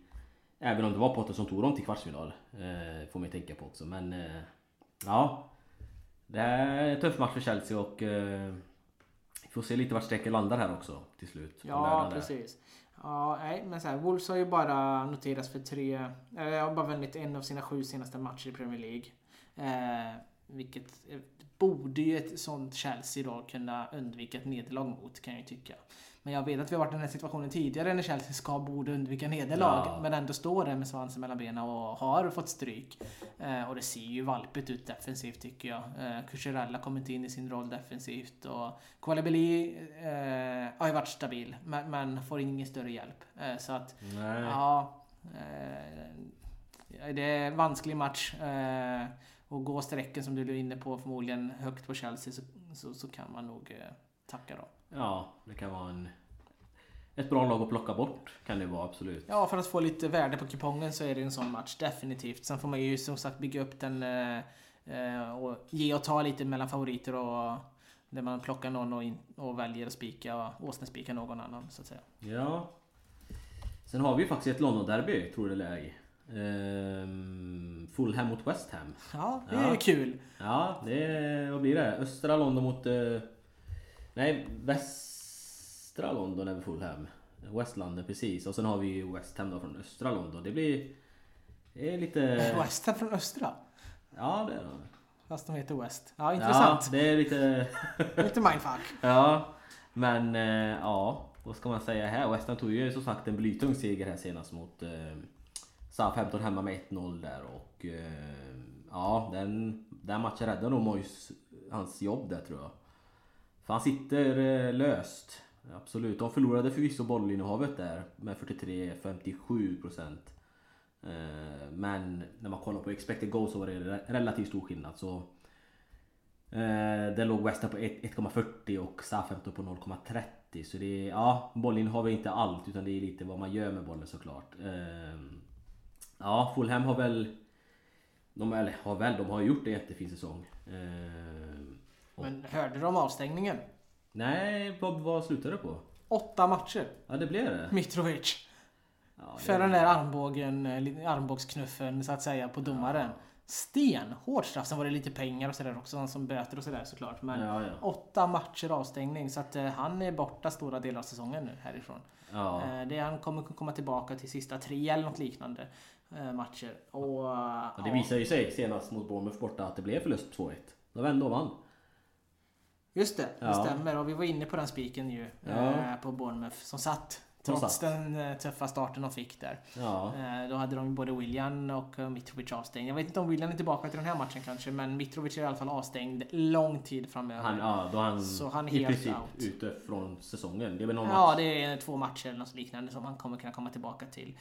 Även om det var Potter som tog dem till kvartsfinal. Eh, får man ju tänka på också. Men eh, ja. Det är en tuff match för Chelsea och eh, vi får se lite vart strecket landar här också till slut. Ja, precis. Ja, nej, men så här, Wolves har ju bara noterats för tre... Eller har bara vunnit en av sina sju senaste matcher i Premier League. Eh, vilket eh, borde ju ett sånt Chelsea då kunna undvika ett nederlag mot, kan jag ju tycka. Men jag vet att vi har varit i den här situationen tidigare när Chelsea ska borde undvika nederlag. Ja. Men ändå står där med svansen mellan benen och har fått stryk. Eh, och det ser ju valpigt ut defensivt tycker jag. Eh, Cucurella kommer inte in i sin roll defensivt. Och Koulibaly eh, har ju varit stabil, men, men får ingen större hjälp. Eh, så att, Nej. ja. Eh, det är en vansklig match. Eh, och gå sträcken som du är inne på förmodligen högt på Chelsea så, så, så kan man nog eh, tacka då. Ja, det kan vara en... Ett bra lag att plocka bort kan det vara absolut. Ja, för att få lite värde på kupongen så är det en sån match, definitivt. Sen får man ju som sagt bygga upp den eh, eh, och ge och ta lite mellan favoriter och där man plockar någon och, in, och väljer att spika och åsnespika någon annan så att säga. Ja. Sen har vi ju faktiskt ett London-derby, tror det eller ej. Ehm, Fulham mot West Ham. Ja, det är Ja. kul. Ja, det är, vad blir det? Östra London mot... eh, nej, västra London är väl Fulham. West London precis. Och sen har vi ju West Ham då från östra London. Det blir... Det är lite... West Ham från östra. Ja, det är det. Fast de heter West. Ja, intressant. Ja, det är lite... Lite mindfuck. Ja, men eh, ja. vad ska man säga här? West Ham tog ju som sagt en blytung seger här senast mot eh, Southampton hemma med 1-0 där och eh, ja, den, den matchen räddade nog Moyes hans jobb där tror jag. För han sitter eh, löst. Absolut. De förlorade förvisso bollinnehavet där med 43-57% eh, Men när man kollar på expected goals så var det relativt stor skillnad så eh, Där låg West Ham på 1,40 och Southampton på 0,30 så det är, ja, bollinnehav är inte allt utan det är lite vad man gör med bollen såklart. Eh, Ja, Fulham har väl de, eller har väl, de har gjort en jättefin säsong. Men hörde om avstängningen? Nej, vad, vad slutade det på? Åtta matcher. Ja, det blev det. Mitrovic. Ja, För den där armbågen, eh, armbågsknuffen så att säga på domaren. Ja. Stenhårt straff. Sen var det lite pengar och sådär också som böter och sådär såklart. Men ja, ja. åtta matcher avstängning. Så att uh, han är borta stora delar av säsongen nu härifrån. Ja. Uh, det, han kommer komma tillbaka till sista tre eller något liknande matcher. Och, ja, det visade ju sig senast mot Bournemouth borta att det blev förlust 2-1. De vände och vann. Just det, det ja. stämmer. Och vi var inne på den spiken ju. Ja. Eh, på Bournemouth som satt. Trots den eh, tuffa starten de fick där. Ja. Eh, då hade de både William och Mitrovic avstängd. Jag vet inte om William är tillbaka till den här matchen kanske, men Mitrovic är i alla fall avstängd lång tid framöver. Han, ja, då han, Så han är i princip out. ute från säsongen. Det är väl någon Ja, match. det är två matcher eller något liknande som han kommer kunna komma tillbaka till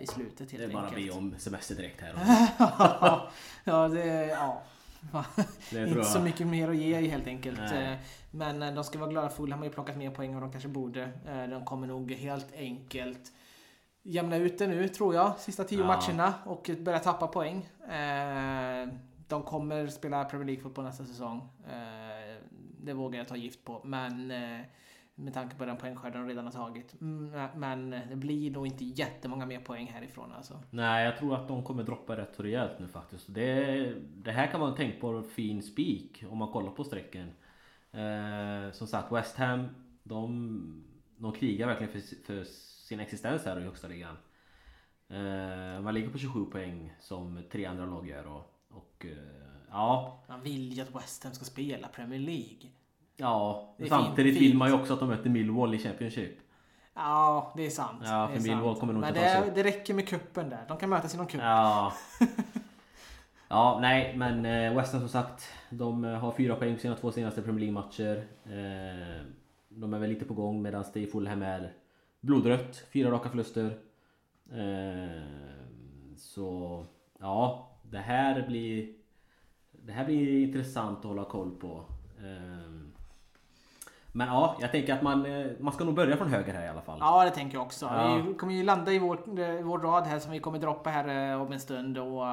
i slutet helt Det är bara att be om semester direkt här. ja, det... Ja. Inte så mycket mer att ge helt enkelt. Nej. Eh, men eh, de ska vara glada. Fulham har ju plockat mer poäng än de kanske borde. Eh, de kommer nog helt enkelt jämna ut det nu tror jag. Sista tio ja. matcherna och börja tappa poäng. De kommer spela Premier League-fotboll nästa säsong. Det vågar jag ta gift på. Men med tanke på den poängskörd de redan har tagit. Mm, men det blir nog inte jättemånga mer poäng härifrån alltså. Nej, jag tror att de kommer droppa rätt så rejält nu faktiskt. Det, det här kan vara en tänkbar fin spik om man kollar på strecken. Eh, som sagt, West Ham, de, de krigar verkligen för, för sin existens här i högsta ligan. Eh, man ligger på 27 poäng som tre andra lag gör och, och eh, ja. Man vill ju att West Ham ska spela Premier League. Ja, samtidigt fint, vill man ju också att de möter Millwall i Championship. Ja, det är sant. Ja, för Millwall kommer nog Men inte det, det räcker med kuppen där. De kan mötas inom kuppen. Ja. ja, nej, men eh, West Ham som sagt. De eh, har fyra poäng på sina två senaste Premier League-matcher. Eh, de är väl lite på gång medan det i Fulham är blodrött. Fyra raka förluster. Så ja, det här blir... Det här blir intressant att hålla koll på. Men ja, jag tänker att man, eh, man ska nog börja från höger här i alla fall. Ja, det tänker jag också. Ja. Vi kommer ju landa i vår, eh, vår rad här som vi kommer droppa här eh, om en stund. Och,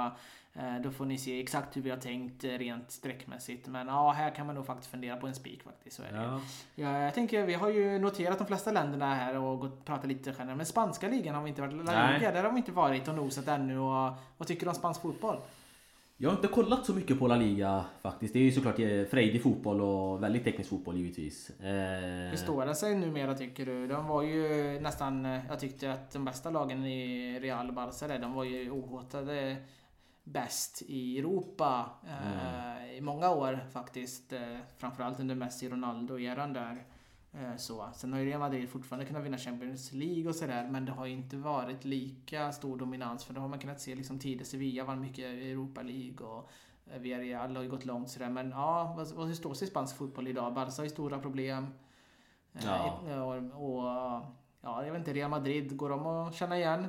då får ni se exakt hur vi har tänkt rent sträckmässigt. Men ja, här kan man nog faktiskt fundera på en spik faktiskt. Så är det. Ja. Ja, jag tänker, vi har ju noterat de flesta länderna här och gått pratat lite generellt. Men spanska ligan har vi inte varit. La Liga, där har vi inte varit och nosat ännu. Och, vad tycker du om spansk fotboll? Jag har inte kollat så mycket på La Liga faktiskt. Det är ju såklart eh, frejdig fotboll och väldigt teknisk fotboll givetvis. Eh... Hur står det sig numera tycker du? De var ju nästan... Eh, jag tyckte att de bästa lagen i Real Barca där, de var ju ohotade bäst i Europa eh, mm. i många år faktiskt. Eh, framförallt under Messi Ronaldo-eran där. Eh, så. Sen har ju Real Madrid fortfarande kunnat vinna Champions League och sådär men det har ju inte varit lika stor dominans för då har man kunnat se liksom tidigare Sevilla vann mycket Europa League och eh, Villarreal har ju gått långt sådär men ja, vad, vad, står sig spansk fotboll idag? Barca har ju stora problem. Eh, ja. Och, och, ja, jag vet inte, Real Madrid, går de att känna igen?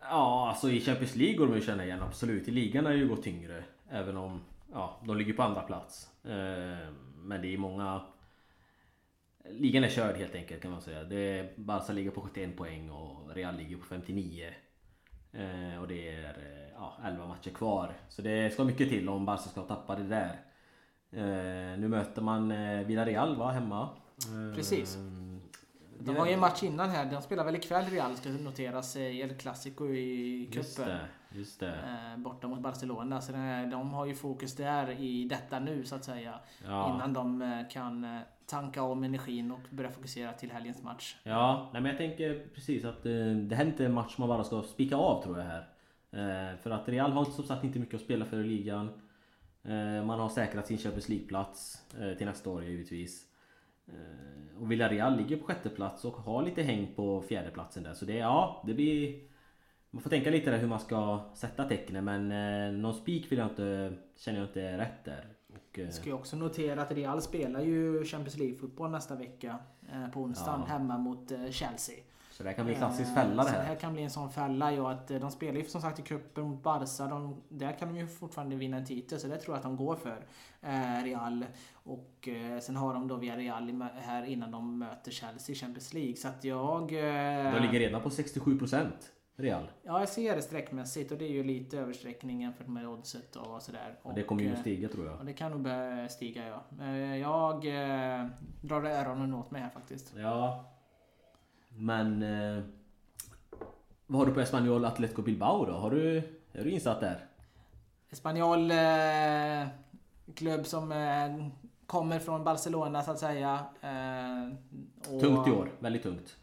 Ja, alltså i Champions League går de att känna igen absolut. I ligan har ju gått tyngre. Även om ja, de ligger på andra plats. Men det är många Ligan är körd helt enkelt kan man säga. Det Barca ligger på 71 poäng och Real ligger på 59. Eh, och det är eh, ja, 11 matcher kvar. Så det ska mycket till om Barca ska tappa det där. Eh, nu möter man eh, Villarreal va, hemma. Precis. De har ju en match innan här. De spelar väl ikväll Real ska noteras i El Clasico i cupen. Just det, just det. borta mot Barcelona. Så de har ju fokus där i detta nu så att säga. Ja. Innan de kan tanka om energin och börja fokusera till helgens match. Ja, nej men jag tänker precis att eh, det här är inte en match man bara ska spika av tror jag här. Eh, för att Real har som sagt inte mycket att spela för i ligan. Eh, man har säkrat sin Champions League-plats eh, till nästa år givetvis. Eh, och Villarreal ligger på sjätte plats och har lite häng på fjärdeplatsen där. Så det, ja, det blir... Man får tänka lite där hur man ska sätta tecknen men eh, någon spik vill jag inte, känner jag inte är rätt där. Och, eh, Ska ju också notera att Real spelar ju Champions League-fotboll nästa vecka eh, på onsdagen Ja. hemma mot eh, Chelsea. Så det här kan bli en klassisk Eh, fälla det Så det här. här kan bli en sån fälla ja, att eh, de spelar ju som sagt i cupen mot Barca. De, där kan de ju fortfarande vinna en titel så det tror jag att de går för. Eh, Real. Och eh, sen har de då via Real här innan de möter Chelsea i Champions League. Så att jag... Eh, De ligger redan på 67% Real. Ja, jag ser det streckmässigt och det är ju lite översträckning jämfört med oddset och sådär. Och det kommer ju att stiga tror jag. Ja, det kan nog börja stiga ja. Jag drar öronen åt mig här faktiskt. Ja. Men... Eh, vad har du på Espanyol Atletico Bilbao då? Har du, är du insatt där? Espanyol, eh, klubb som eh, kommer från Barcelona så att säga. Eh, och- Tungt i år, väldigt tungt.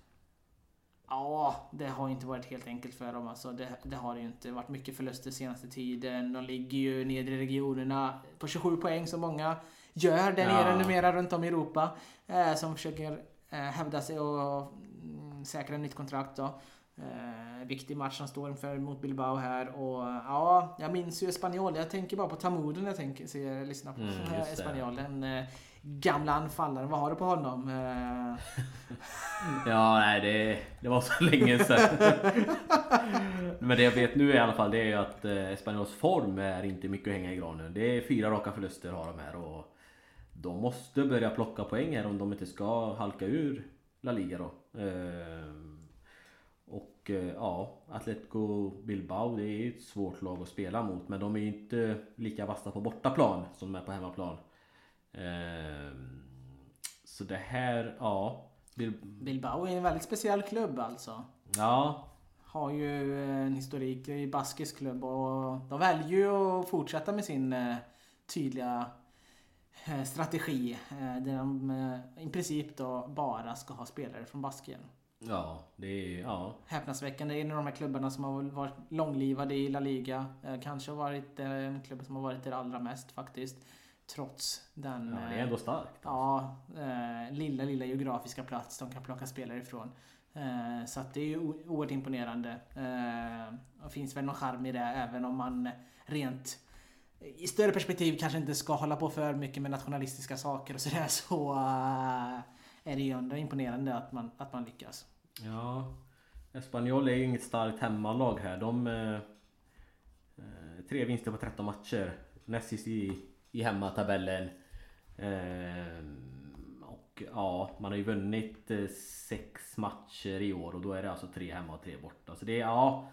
Ja, det har inte varit helt enkelt för dem. Alltså, det, det har ju inte. varit mycket förluster senaste tiden. De ligger ju nedre i regionerna på 27 poäng som många gör där Ja. nere numera runt om i Europa. Eh, som försöker eh, hävda sig och säkra nytt kontrakt då. Eh, viktig match som står inför mot Bilbao här och ja, jag minns ju Espanyol. Jag tänker bara på Tamudo när jag tänker, ser, lyssnar på Mm. Espanyol. Den eh, gamla anfallaren. Vad har du på honom? Eh, Ja, nej det, det var så länge sedan. Men det jag vet nu i alla fall det är att eh, Espanyols form är inte mycket att hänga i granen. Det är fyra raka förluster har de här och de måste börja plocka poäng här om de inte ska halka ur La Liga då. Ehm, Och eh, ja, Atletico Bilbao det är ju ett svårt lag att spela mot men de är ju inte lika vassa på bortaplan som de är på hemmaplan. Ehm, Så det här, ja. Bil- Bilbao är en väldigt speciell klubb alltså. Ja, Har ju eh, en historik i baskisk klubb och de väljer ju att fortsätta med sin eh, tydliga eh, strategi. eh, Där de eh, i princip då bara ska ha spelare från Baskien. ja, det är, ja. Häpnadsväckande. En av de här klubbarna som har varit långlivade i La Liga. Eh, Kanske har varit eh, en klubb som har varit där allra mest faktiskt. Trots den... ja det är eh, ändå starkt. Ja, eh, lilla, lilla geografiska plats de kan plocka spelare ifrån. Eh, så att det är ju oerhört imponerande. Eh, det finns väl någon charm i det även om man rent i större perspektiv kanske inte ska hålla på för mycket med nationalistiska saker och sådär så eh, är det ju ändå imponerande att man, att man lyckas. Ja. Espanyol är ju inget starkt hemmalag här. De... Eh, eh tre vinster på 13 matcher. Näst sist i, i hemmatabellen. Eh, och ja, man har ju vunnit eh, sex matcher i år och då är det alltså tre hemma och tre borta. Så det är ja...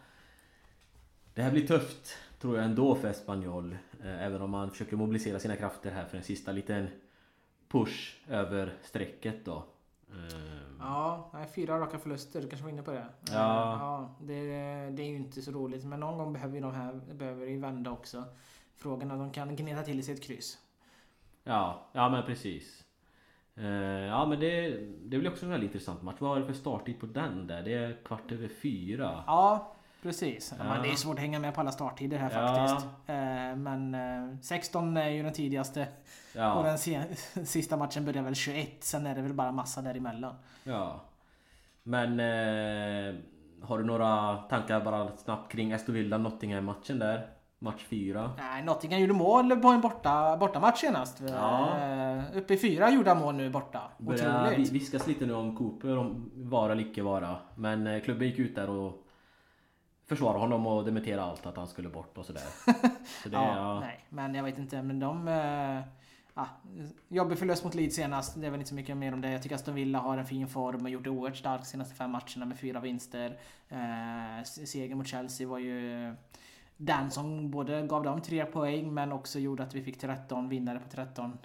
Det här blir tufft tror jag ändå för Espanyol. Eh, även om man försöker mobilisera sina krafter här för en sista liten push över strecket då. Eh, Ja, fyra raka förluster. Du kanske var inne på det? Ja. ja det, det är ju inte så roligt. Men någon gång behöver ju de här behöver ju vända också. Frågan är om de kan gneta till sig ett kryss. Ja, ja men precis. Eh, ja men det, det blir också en väldigt intressant match. Vad är det för starttid på den där? Det är kvart över fyra. Ja, precis. Ja. Men det är svårt att hänga med på alla starttider här Ja. faktiskt. Eh, Men eh, 16 är ju den tidigaste. Och Ja, den se- sista matchen börjar väl 21. Sen är det väl bara massa däremellan. ja. Men eh, har du några tankar bara snabbt kring Aston Villa Nottingham matchen där? Match fyra. Nej, Nottingham gjorde mål på en borta, bortamatch senast. Ja. Eh, Uppe i fyra gjorda mål nu borta. Börjar Otroligt. viskas lite nu om Cooper, om vara eller icke vara. Men eh, klubben gick ut där och försvarade honom och dementerade allt att han skulle bort och sådär. Så det, ja, ja. Nej, men jag vet inte. Men de... Eh, ah, jobbig förlust mot Leeds senast. Det är väl inte så mycket mer om det. Jag tycker Aston Villa har en fin form och gjort det oerhört starkt de senaste fem matcherna med fyra vinster. Eh, segern mot Chelsea var ju den som både gav dem tre poäng men också gjorde att vi fick 13 vinnare på 13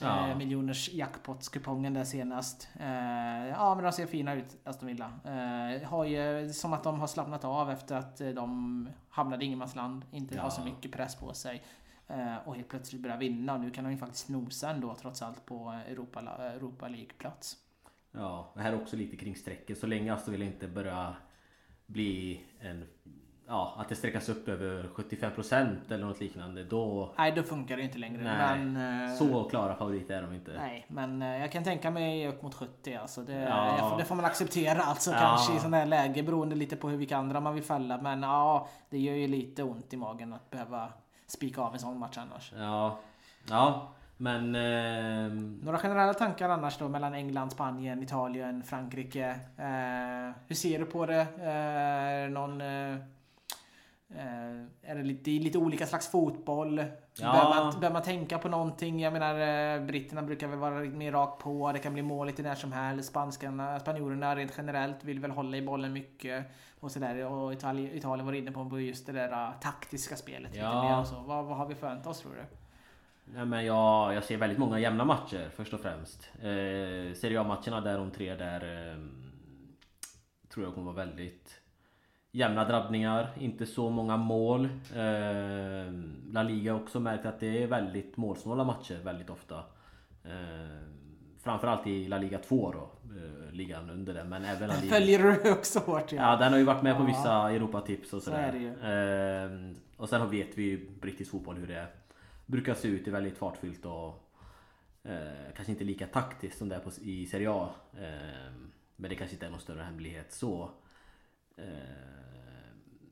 Ja. eh, miljoners jackpotskupongen där senast. Eh, ja men de ser fina ut Aston Villa. Eh, har ju som att de har slappnat av efter att eh, de hamnade i ingenmansland. Inte har så Ja. mycket press på sig. Och helt plötsligt börjar vinna. Och nu kan de ju faktiskt nosa ändå trots allt på Europa, Europa League-plats. Ja, det här är också lite kring strecket. Så länge Aston Villa inte börjar bli en ja, att det sträckas upp över 75% eller något liknande. Då... Nej, då funkar det inte längre. Nej, men, eh, Så klara favoriter är de inte. Nej, men eh, jag kan tänka mig upp mot 70 alltså. Det, Ja. det får man acceptera alltså Ja. kanske i sådana här läge beroende lite på hur vilka andra man vill fälla. Men ja, det gör ju lite ont i magen att behöva spika av en sån match annars. Ja, ja men... ehm, Några generella tankar annars då mellan England, Spanien, Italien, Frankrike? Eh, hur ser du på det? Eh, någon... Eh, är det lite, det är lite olika slags fotboll? Ja. Bör, man, bör man tänka på någonting? Jag menar, eh, britterna brukar väl vara lite mer rakt på. Det kan bli mål lite när som helst. Spanskarna, spanjorerna rent generellt vill väl hålla i bollen mycket. Och sådär. Och Italien, Italien var inne på just det där eh, taktiska spelet. Lite Ja. mer och så. Vad, vad har vi förväntat oss tror du? Nej, men jag, jag ser väldigt många jämna matcher först och främst. Eh, Serie A-matcherna där, de tre där... Eh, tror jag kommer vara väldigt jämna drabbningar. Inte så många mål. Eh, La Liga har också märkt att det är väldigt målsnåla matcher väldigt ofta. Eh, framförallt i La Liga 2 då. Eh, ligan under den. Men även La Liga... Följer du också hårt? Ja, den har ju varit med på Ja. vissa Europatips och Så sådär. ju. Ehm, och sen vet vi ju brittisk fotboll hur det brukar se ut. Det är väldigt fartfyllt och eh, kanske inte lika taktiskt som det är på, i Serie A. Ehm, men det kanske inte är någon större hemlighet så. Ehm,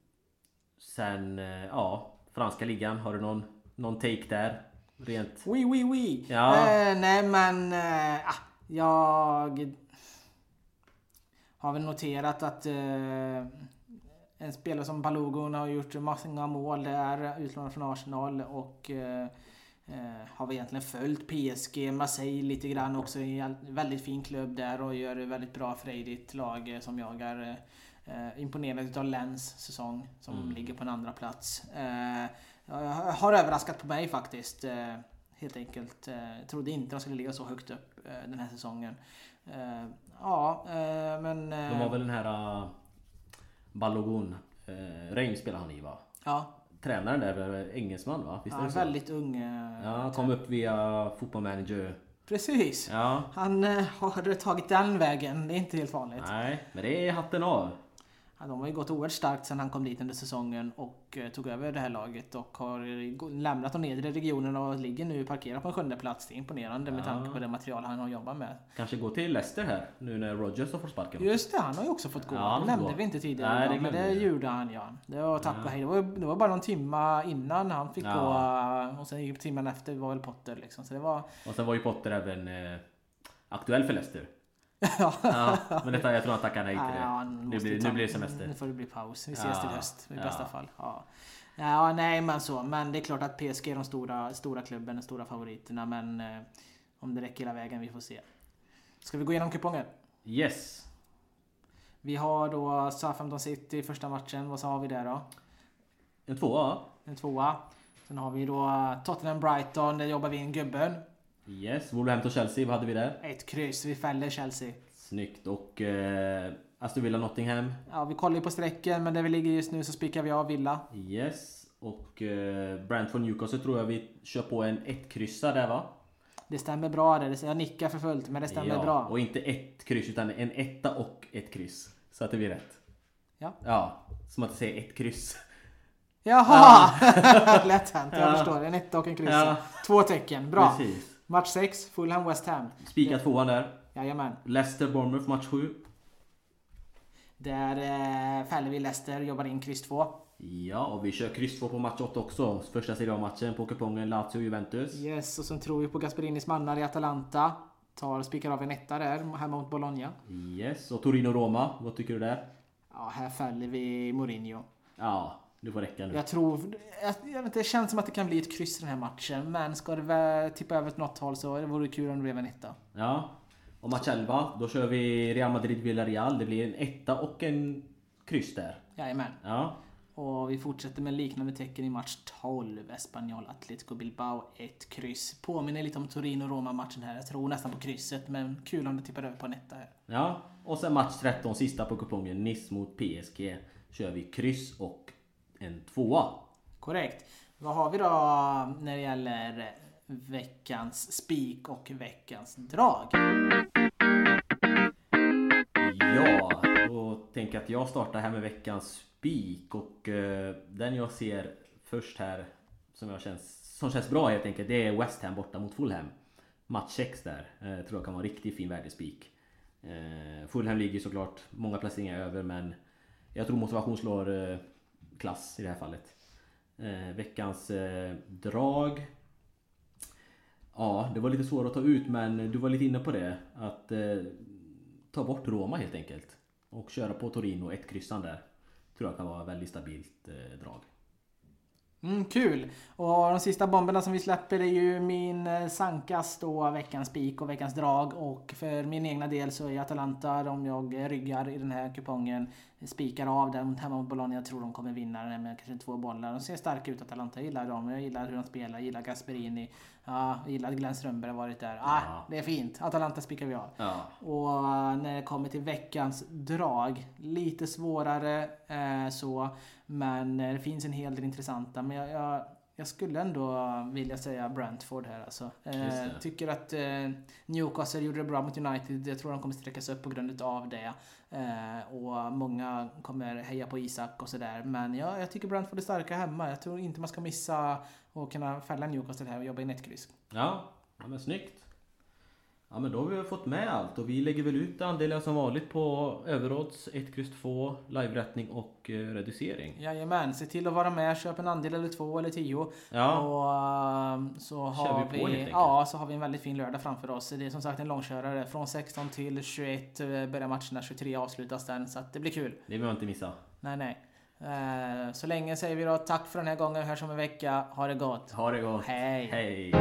sen, eh, ja, franska ligan. Har du någon, någon take där? Rent... Oui, oui, oui. Ja. Eh, nej, men eh, ah, jag har väl noterat att eh, en spelare som Balogun har gjort många mål där, utlånad från Arsenal och eh, eh, har väl egentligen följt PSG, Marseille lite grann också. en väldigt fin klubb där och gör det väldigt bra frejdigt lag eh, som jag är eh, imponerad utav Lens säsong som Mm. ligger på en andra plats. Eh, har överraskat på mig faktiskt. Eh, helt enkelt. Eh, trodde inte de skulle ligga så högt upp eh, den här säsongen. Eh, ja, eh, men... Eh, De har väl den här uh, Balogun. Uh, Reim spelar han i va? Ja, Tränaren där är engelsman va? Visst är han det är så? väldigt ung. eh, Ja, kom upp via fotbollmanager. Precis. Ja. Han eh, har tagit den vägen. Det är inte helt vanligt. Nej, men det är hatten av. De har ju gått oerhört starkt sedan han kom dit under säsongen och eh, tog över det här laget och har eh, lämnat de nedre regionerna och ligger nu parkerat på en sjunde plats. Det är imponerande med Ja. tanke på det material han har jobbat med. Kanske gå till Leicester här nu när Rodgers har fått sparken. Just det, han har ju också fått gå. Ja, det nämnde gå. vi inte tidigare Nej, det men det gjorde han ja. Det var tack Ja. och hej. Det var, det var bara någon timma innan han fick Ja. gå eh, och sen gick timmen efter var väl Potter liksom. Så det var... Och sen var ju Potter även eh, aktuell för Leicester. Ja. Men detta, jag tror han tackar nej till det. Nu blir, ta- nu blir det semester. Nu får det bli paus. Vi ses till höst i bästa fall. Ja. ja, nej men så. Men det är klart att PSG är de stora, stora klubben, de stora favoriterna. Men eh, om det räcker hela vägen, vi får se. Ska vi gå igenom kupongen? Yes. Vi har då Southampton City i första matchen. Vad sa har vi där då? En tvåa. En tvåa. Sen har vi då Tottenham Brighton. Där jobbar vi in gubben. Yes. Wolverhampton Chelsea, vad hade vi där? Ett kryss. Vi fäller Chelsea. Snyggt. Och eh, Aston Villa Nottingham. Ja, vi kollar ju på strecken, men där vi ligger just nu så spikar vi av Villa. Yes. Och eh, Brentford Newcastle tror jag vi kör på en ett kryssa där va? Det stämmer bra där. Jag nickar för fullt, men det stämmer ja, bra. Och inte ett kryss utan en etta och ett kryss. Så att det blir rätt. Ja. Ja. Som att säger ett kryss. Jaha! Lätt hänt, jag Ja. förstår. En etta och en kryss. Ja. Två tecken, bra. Precis. Match 6, Fulham West Ham. Spika tvåan där. Jajamän. Leicester Bournemouth match 7. Där eh, fäller vi Leicester, jobbar in kryss 2. Ja, och vi kör kryss 2 på match 8 också. Första Serie A-matchen på kupongen Lazio-Juventus. Yes, och sen tror vi på Gasperinis mannar i Atalanta. Tar spikar av en etta där, hemma mot Bologna. Yes, och Torino-Roma. Vad tycker du där? Ja, här fäller vi Mourinho. Ja, det får räcka nu. Jag tror... Jag, jag vet inte, det känns som att det kan bli ett kryss i den här matchen. Men ska det väl tippa över åt något håll så det vore kul om det blev en etta. Ja. Och match 11, då kör vi Real Madrid-Villarreal. Det blir en etta och en kryss där. Jajamän. Ja. Och vi fortsätter med liknande tecken i match 12. Espanyol Atletico Bilbao 1 kryss. Påminner lite om Torino-Roma-matchen här. Jag tror nästan på krysset, men kul om det tippar över på en etta här. Ja. Och sen match 13, sista på kupongen. Nice mot PSG. Kör vi kryss och en tvåa. Korrekt. Vad har vi då när det gäller veckans spik och veckans drag? Ja, då tänker jag att jag startar här med veckans spik och eh, den jag ser först här som, jag känns, som känns bra helt enkelt det är West Ham borta mot Fulham. Match 6 där. Eh, tror jag kan vara en riktigt fin värdespik. Eh, Fulham ligger såklart många placeringar över men jag tror motivation slår eh, klass i det här fallet. Eh, veckans eh, drag. Ja, det var lite svårt att ta ut men du var lite inne på det. Att eh, ta bort Roma helt enkelt. Och köra på Torino, ett kryssan där. Tror jag kan vara väldigt stabilt eh, drag. Mm, kul! Och de sista bomberna som vi släpper är ju min eh, Sankas då, veckans spik och veckans drag. Och för min egna del så är Atalanta, om jag ryggar i den här kupongen, spikar av den hemma mot Bologna. Jag tror de kommer vinna den med kanske två bollar. De ser starka ut Atalanta, jag gillar dem. Jag gillar hur de spelar, jag gillar Gasperini. Ja, jag gillar att Glenn Strömberg har varit där. Ah, Ja. Det är fint. Atalanta spikar vi av. Ja. Och eh, när det kommer till veckans drag, lite svårare eh, så. Men eh, det finns en hel del intressanta. Men jag, jag, jag skulle ändå vilja säga Brentford här alltså. Eh, tycker att eh, Newcastle gjorde det bra mot United. Jag tror de kommer sträcka sig upp på grund av det. Eh, och många kommer heja på Isak och sådär. Men ja, jag tycker Brentford är starka hemma. Jag tror inte man ska missa att kunna fälla Newcastle här och jobba i nettkryss. Ja, ja men snyggt. Ja men då har vi fått med allt och vi lägger väl ut andelar som vanligt på överodds 1, X 2, live-rättning och eh, reducering. Jajamän, se till att vara med. Köp en andel eller två eller tio. Ja, Och ehm, så har vi på, vi, ja, så har vi en väldigt fin lördag framför oss. Det är som sagt en långkörare. Från 16 till 21 eh, börjar matcherna, 23 avslutas den. Så att det blir kul. det vill man inte missa. Nej, nej. Eh, Så länge säger vi då tack för den här gången. Hörs om en vecka. Ha det gott. Ha det gott. Hej. Hej.